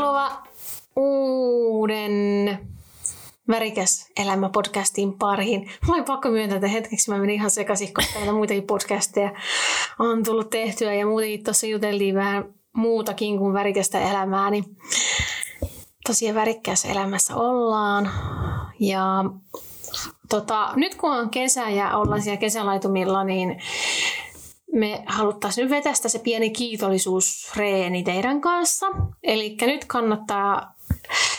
Tervetuloa uuden Värikäs elämä podcastin pariin. Mä olen pakko myöntää, että hetkeksi mä menin ihan sekaisin, koska näitä muitakin podcasteja on tullut tehtyä ja muutenkin tuossa juteltiin vähän muutakin kuin värikästä elämää, niin tosiaan värikkäässä elämässä ollaan. Ja tota, nyt kun on kesä ja ollaan siellä kesälaitumilla, niin me haluttaisiin nyt vetästä se pieni kiitollisuusreeni teidän kanssa. Eli nyt kannattaa,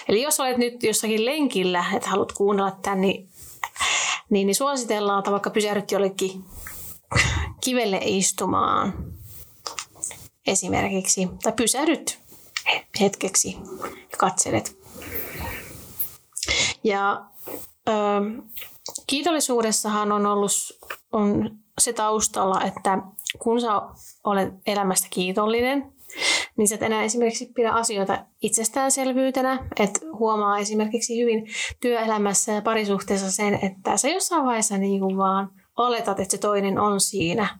eli jos olet nyt jossakin lenkillä, että haluat kuunnella tämän, niin, niin, niin suositellaan, että vaikka pysähdyt jollekin kivelle istumaan esimerkiksi, tai pysähdyt hetkeksi ja katselet. Ja ö, kiitollisuudessahan on ollut on se taustalla, että kun sä olet elämästä kiitollinen, niin sä et enää esimerkiksi pidä asioita itsestäänselvyytenä, että huomaa esimerkiksi hyvin työelämässä ja parisuhteessa sen, että sä jossain vaiheessa niin kuin vaan oletat, että se toinen on siinä.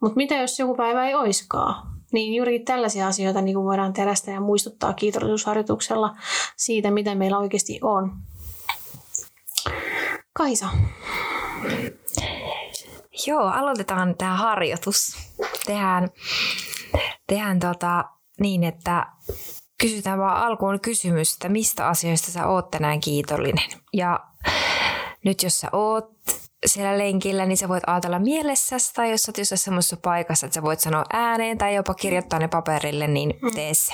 Mutta mitä jos joku päivä ei oiskaan? Niin juurikin tällaisia asioita niin kuin voidaan terästä ja muistuttaa kiitollisuusharjoituksella siitä, mitä meillä oikeasti on. Kaisa. Joo, aloitetaan tämä harjoitus. Tehdään, tehdään tota, niin, että kysytään vaan alkuun kysymystä, mistä asioista sä oot tänään kiitollinen. Ja nyt jos sä oot siellä lenkillä, niin sä voit ajatella mielessäsi tai jos sä oot jossain semmoisessa paikassa, että sä voit sanoa ääneen tai jopa kirjoittaa ne paperille, niin mm. tee se.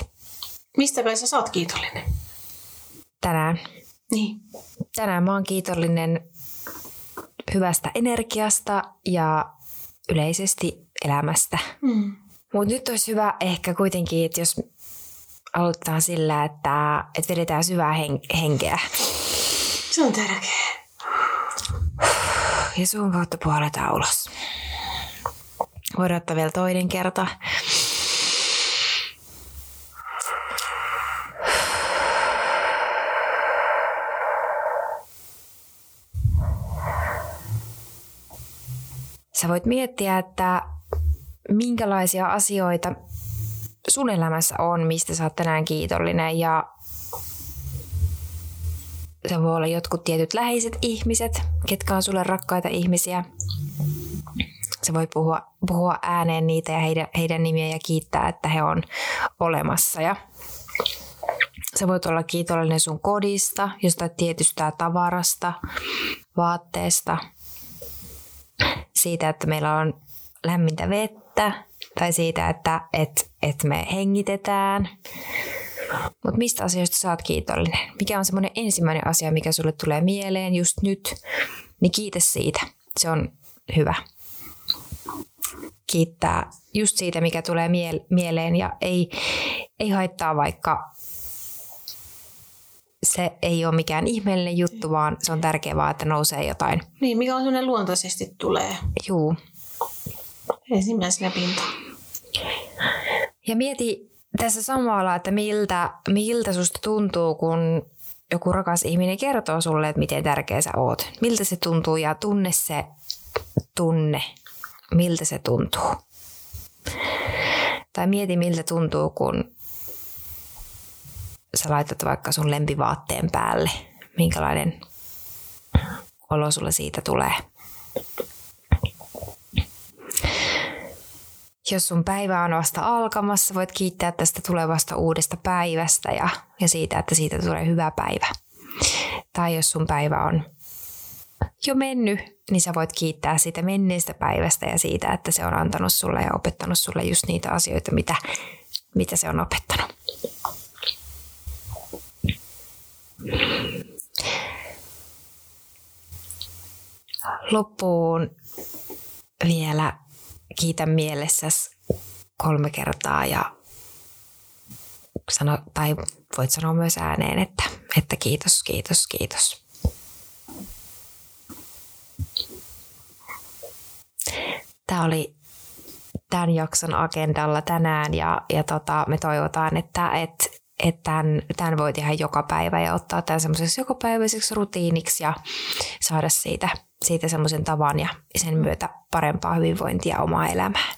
Mistä kai sä oot kiitollinen? Tänään. Niin. Tänään mä oon kiitollinen hyvästä energiasta ja yleisesti elämästä. Mm. Mutta nyt olisi hyvä ehkä kuitenkin, että jos aloitetaan sillä, että, että vedetään syvää hen- henkeä. Se on tärkeää. Ja suun kautta puoletaan ulos. Voidaan ottaa vielä toinen kerta. Sä voit miettiä, että minkälaisia asioita sun elämässä on, mistä sä oot tänään kiitollinen ja se voi olla jotkut tietyt läheiset ihmiset, ketkä on sulle rakkaita ihmisiä. Sä voit puhua, puhua ääneen niitä ja heidän, heidän nimiä ja kiittää, että he on olemassa. Ja sä voit olla kiitollinen sun kodista, jostain tietystä tavarasta, vaatteesta, siitä, että meillä on lämmintä vettä tai siitä, että et, et me hengitetään. Mutta mistä asioista sä oot kiitollinen? Mikä on semmoinen ensimmäinen asia, mikä sulle tulee mieleen just nyt? Niin kiitä siitä. Se on hyvä. Kiittää just siitä, mikä tulee mieleen ja ei, ei haittaa vaikka se ei ole mikään ihmeellinen juttu, vaan se on tärkeää vaan, että nousee jotain. Niin, mikä on sellainen luontaisesti tulee. Juu. Ensimmäisenä pinta. Ja mieti tässä samalla, että miltä, miltä susta tuntuu, kun joku rakas ihminen kertoo sulle, että miten tärkeä sä oot. Miltä se tuntuu ja tunne se tunne, miltä se tuntuu. Tai mieti, miltä tuntuu, kun sä laitat vaikka sun lempivaatteen päälle, minkälainen olo sulle siitä tulee. Jos sun päivä on vasta alkamassa, voit kiittää tästä tulevasta uudesta päivästä ja, ja siitä, että siitä tulee hyvä päivä. Tai jos sun päivä on jo mennyt, niin sä voit kiittää siitä menneestä päivästä ja siitä, että se on antanut sulle ja opettanut sulle just niitä asioita, mitä, mitä se on opettanut. Loppuun vielä kiitä mielessäsi kolme kertaa ja sano, tai voit sanoa myös ääneen, että, että kiitos, kiitos, kiitos. Tämä oli tämän jakson agendalla tänään ja, ja tota, me toivotaan, että et, että tämän, tämän voi tehdä joka päivä ja ottaa tämän semmoiseksi jokapäiväiseksi rutiiniksi ja saada siitä, siitä semmoisen tavan ja sen myötä parempaa hyvinvointia omaa elämää.